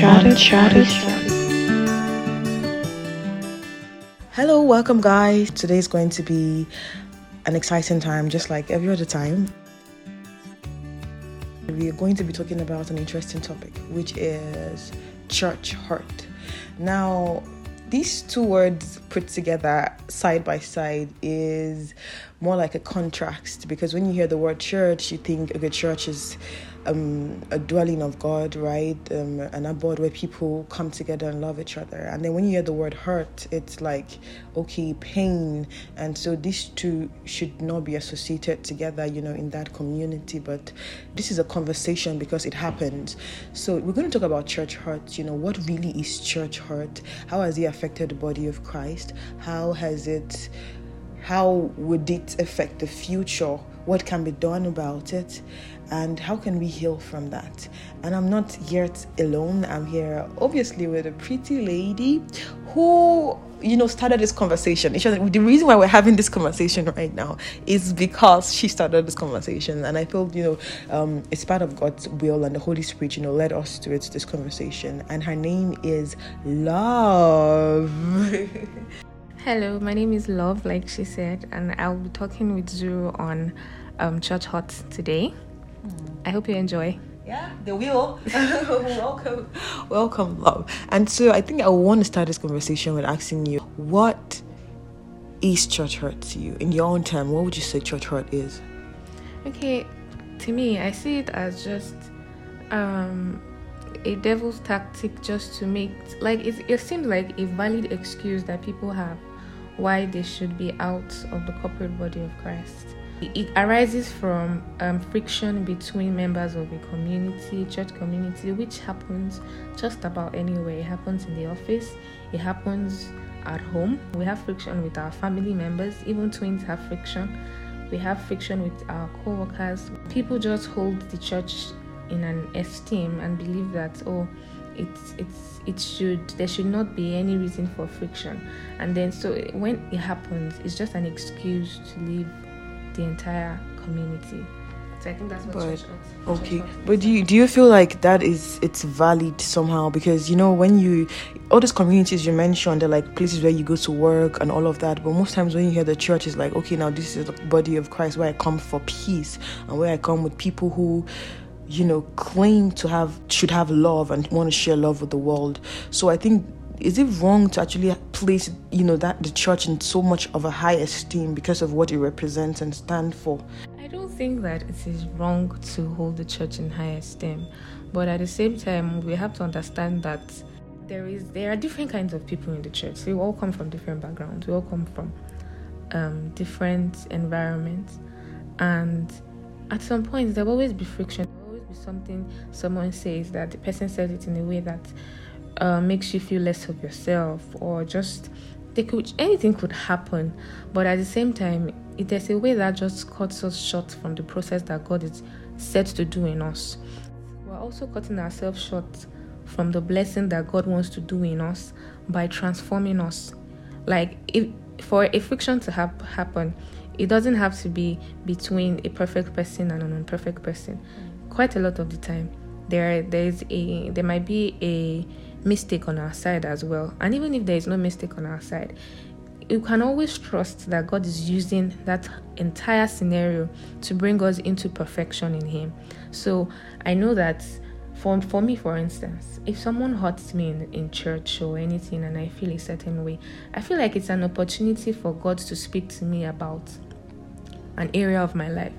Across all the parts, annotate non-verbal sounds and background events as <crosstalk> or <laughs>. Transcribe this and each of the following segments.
Uncharted, Uncharted. Hello, welcome, guys. Today is going to be an exciting time, just like every other time. We are going to be talking about an interesting topic, which is church hurt. Now, these two words put together side by side is more like a contrast because when you hear the word church, you think a okay, church is um, a dwelling of God, right? Um, an abode where people come together and love each other. And then when you hear the word hurt, it's like, okay, pain. And so these two should not be associated together, you know, in that community. But this is a conversation because it happens. So we're going to talk about church hurt. You know, what really is church hurt? How has it affected the body of Christ? How has it, how would it affect the future? What can be done about it? And how can we heal from that? And i'm not yet alone. I'm here obviously with a pretty lady who you know started this conversation. The reason why we're having this conversation right now is because she started this conversation. And i feel you know um, it's part of god's will and the holy spirit you know led us to this conversation. And her name is love. <laughs> Hello my name is love like she said and i'll be talking with zuru on um, church hurt today I hope you enjoy. Yeah, the wheel. <laughs> welcome, welcome, love. And so I think I want to start this conversation with asking you, what is church hurt to you? In your own term, what would you say church hurt is? Okay, to me, I see it as just um, a devil's tactic just to make like it, it seems like a valid excuse that people have why they should be out of the corporate body of Christ. It arises from um, friction between members of a community, church community, which happens just about anywhere. It happens in the office, it happens at home. We have friction with our family members, even twins have friction. We have friction with our co workers. People just hold the church in an esteem and believe that, oh, it's it's it should there should not be any reason for friction and then so when it happens it's just an excuse to leave the entire community. So I think that's what but, church Okay, but do you do you feel like that is it's valid somehow? Because you know when you all these communities you mentioned, they're like places where you go to work and all of that. But most times when you hear the church is like, okay, now this is the body of Christ where I come for peace and where I come with people who you know claim to have should have love and want to share love with the world. So I think is it wrong to actually place you know that the church in so much of a high esteem because of what it represents and stand for? I don't think that it is wrong to hold the church in high esteem but at the same time we have to understand that there is there are different kinds of people in the church. We all come from different backgrounds. We all come from um, different environments. And at some point there will always be friction. There will always be something someone says that the person says it in a way that uh, makes you feel less of yourself or just they could anything could happen. But at the same time it is a way that just cuts us short from the process that god is set to do in us we're also cutting ourselves short from the blessing that god wants to do in us by transforming us. Like if for a friction to have happen it doesn't have to be between a perfect person and an imperfect person. Quite a lot of the time there there is a there might be a mistake on our side as well. And even if there is no mistake on our side, you can always trust that God is using that entire scenario to bring us into perfection in Him. So I know that for, for me, for instance, if someone hurts me in, in church or anything and I feel a certain way, I feel like it's an opportunity for God to speak to me about an area of my life.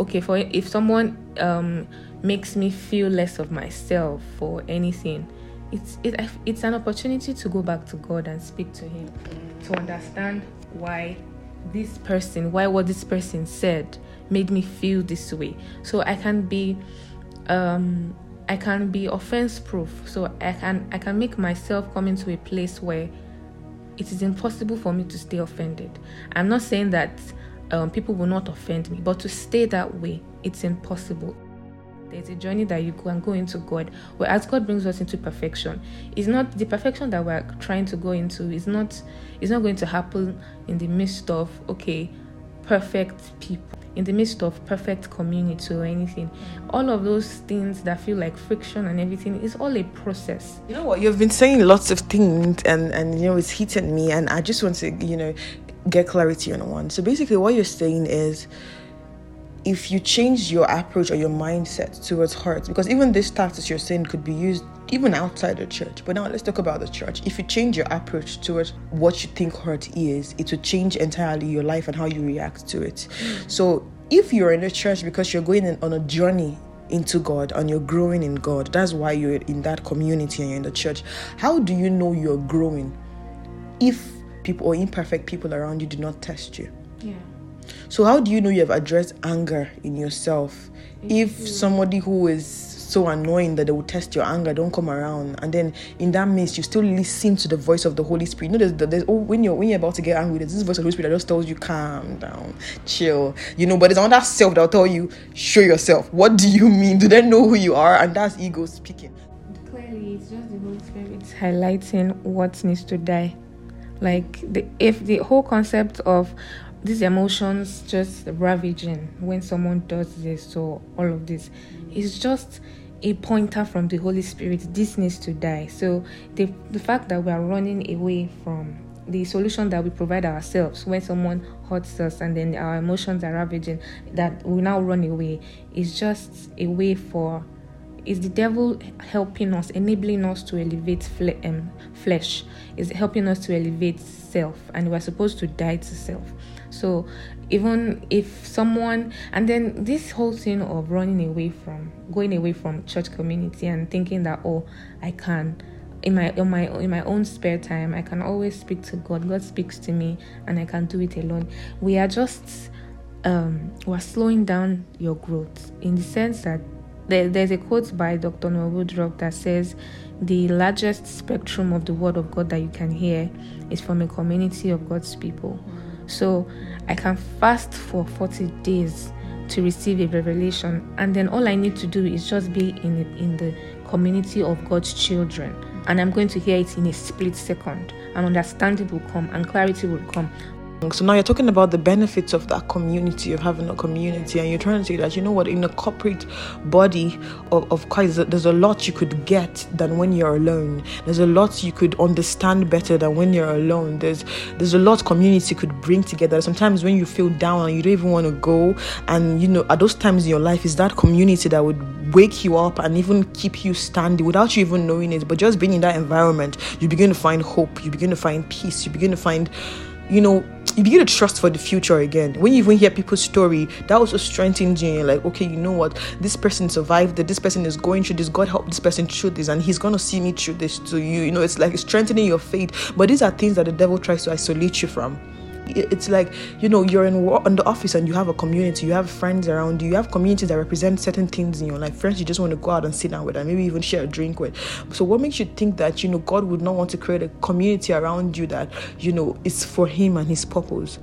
Okay, for if someone um, makes me feel less of myself or anything, it's it, it's an opportunity to go back to God and speak to Him to understand why this person, why what this person said made me feel this way. So I can be um I can be offense proof. So I can I can make myself come into a place where it is impossible for me to stay offended. I'm not saying that um, people will not offend me, but to stay that way, it's impossible there's a journey that you can go into God. Where as God brings us into perfection, it's not the perfection that we're trying to go into. It's not. It's not going to happen in the midst of okay. perfect people in the midst of perfect community or anything. All of those things that feel like friction and everything is all a process. You know what? You've been saying lots of things, and and you know it's hitting me, and I just want to you know get clarity on one. So basically, what you're saying is. If you change your approach or your mindset towards hurt, because even this tactics you're saying could be used even outside the church. But now let's talk about the church. If you change your approach towards what you think hurt is, it will change entirely your life and how you react to it. So if you're in the church because you're going on a journey into God and you're growing in God, that's why you're in that community and you're in the church. How do you know you're growing if people or imperfect people around you do not test you? Yeah. So how do you know you have addressed anger in yourself if mm-hmm. somebody who is so annoying that they will test your anger don't come around and then in that midst you still listen to the voice of the Holy Spirit. You know there's, there's oh, when you're when you're about to get angry, there's this voice of the Holy Spirit that just tells you calm down, chill. You know, but there's another self that'll tell you, show yourself. What do you mean? Do they know who you are? And that's ego speaking. Clearly it's just the Holy Spirit highlighting what needs to die. Like the if the whole concept of these emotions just ravaging when someone does this or all of this it's just a pointer from the Holy Spirit. This needs to die. So the the fact that we are running away from the solution that we provide ourselves when someone hurts us and then our emotions are ravaging that we now run away is just a way for is the devil helping us enabling us to elevate fle- um, flesh is helping us to elevate self and we're supposed to die to self so even if someone and then this whole thing of running away from going away from church community and thinking that oh i can in my in my in my own spare time i can always speak to god god speaks to me and i can do it alone. We are just um we're slowing down your growth in the sense that there, there's a quote by dr noel woodroffe that says the largest spectrum of the word of god that you can hear is from a community of god's people so I can fast for 40 days to receive a revelation, and then all I need to do is just be in in the community of God's children, and I'm going to hear it in a split second, and understanding will come, and clarity will come. So now you're talking about the benefits of that community, of having a community, and you're trying to say that you know what, in a corporate body of, of Christ, there's a lot you could get than when you're alone. There's a lot you could understand better than when you're alone. There's there's a lot community could bring together. Sometimes when you feel down and you don't even want to go, and you know, at those times in your life, is that community that would wake you up and even keep you standing without you even knowing it. But just being in that environment, you begin to find hope, you begin to find peace, you begin to find, you know, you begin to trust for the future again. When you even hear people's story, that also strengthens you. Like, okay, you know what? This person survived it. This person is going through this. God help this person through this, and He's gonna see me through this to you. You know, it's like strengthening your faith. But these are things that the devil tries to isolate you from it's like you know you're in, in the office and you have a community you have friends around you you have communities that represent certain things in your life friends you just want to go out and sit down with and maybe even share a drink with so what makes you think that you know god would not want to create a community around you that you know is for him and his purpose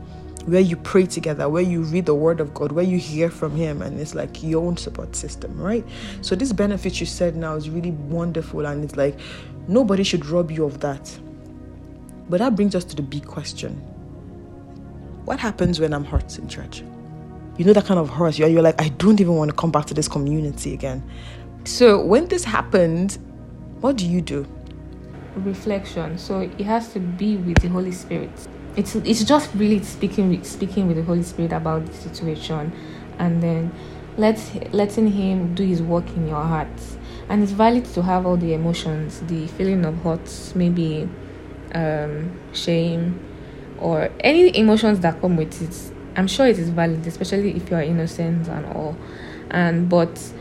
where you pray together, where you read the word of God, where you hear from Him, and it's like your own support system, right? So, this benefit you said now is really wonderful, and it's like nobody should rob you of that. But that brings us to the big question what happens when I'm hurt in church? You know that kind of hurt. You're, you're like, I don't even want to come back to this community again. So when this happens, what do you do? Reflection. So it has to be with the Holy Spirit. It's it's just really speaking with speaking with the Holy Spirit about the situation, and then let letting Him do His work in your heart. And it's valid to have all the emotions, the feeling of hurt, maybe um, shame, or any emotions that come with it i'm sure it is valid especially if you are innocent and all. And but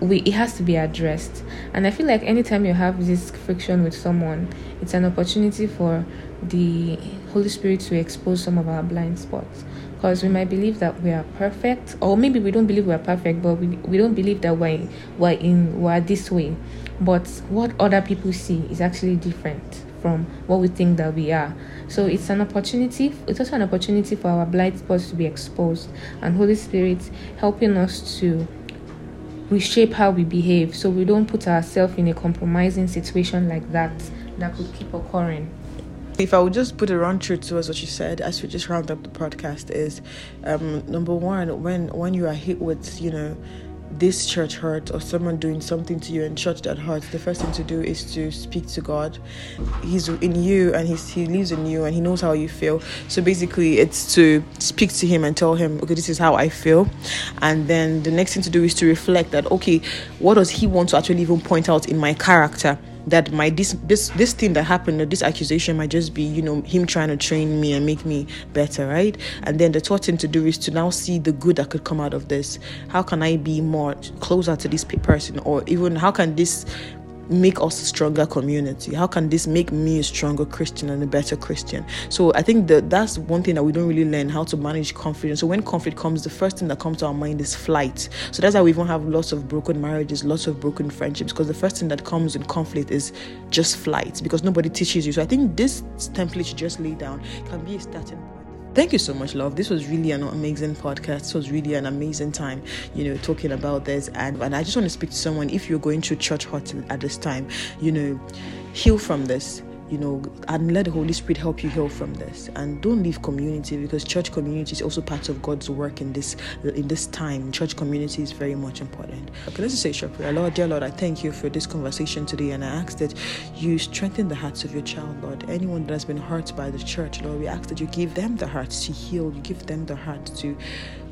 we it has to be addressed. And i feel like anytime you have this friction with someone it's an opportunity for the holy spirit to expose some of our blind spots. Because we might believe that we are perfect or maybe we don't believe we are perfect but we, we don't believe that we're, we're in we're this way. But what other people see is actually different from what we think that we are. So it's an opportunity, it's also an opportunity for our blind spots to be exposed and Holy Spirit helping us to reshape how we behave so we don't put ourselves in a compromising situation like that that could keep occurring. If I would just put a run through towards what you said as we just round up the podcast is um, number one, when when you are hit with, you know, this church hurt or someone doing something to you in church that hurts, the first thing to do is to speak to God. He's in you and he's, he lives in you and he knows how you feel. So basically, it's to speak to him and tell him, okay, this is how I feel. And then the next thing to do is to reflect that, okay, what does he want to actually even point out in my character? That my this this this thing that happened this accusation might just be you know him trying to train me and make me better right? And then the third thing to do is to now see the good that could come out of this. How can i be more closer to this person or even how can this make us a stronger community? How can this make me a stronger Christian and a better Christian? So I think that that's one thing that we don't really learn how to manage conflict. So when conflict comes, the first thing that comes to our mind is flight. So that's why we even have lots of broken marriages, lots of broken friendships, because the first thing that comes in conflict is just flight because nobody teaches you. So I think this template you just lay down can be a starting point. Thank you so much, love. This was really an amazing podcast. This was really an amazing time, you know, talking about this. And, and I just want to speak to someone if you're going through church hurt at this time, you know, heal from this you know, and let the Holy Spirit help you heal from this. And don't leave community because church community is also part of God's work in this in this time. Church community is very much important. Okay, let's just say short prayer. Lord, dear Lord, I thank you for this conversation today, and I ask that you strengthen the hearts of your child, Lord. Anyone that has been hurt by the church, Lord, we ask that you give them the hearts to heal. You give them the heart to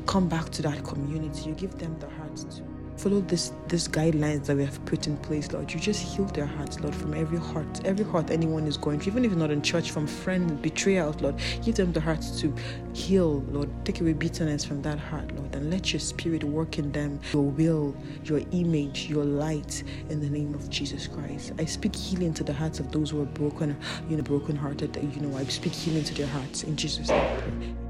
come back to that community. You give them the heart to follow this this guidelines that we have put in place, Lord. You just heal their hearts, Lord, from every heart, every heart anyone is going through, even if not in church, from friend betrayal, Lord. Give them the hearts to heal, Lord. Take away bitterness from that heart, Lord, and let your spirit work in them, your will, your image, your light, in the name of Jesus Christ. I speak healing to the hearts of those who are broken, you know, broken hearted. You know, I speak healing to their hearts in Jesus' name.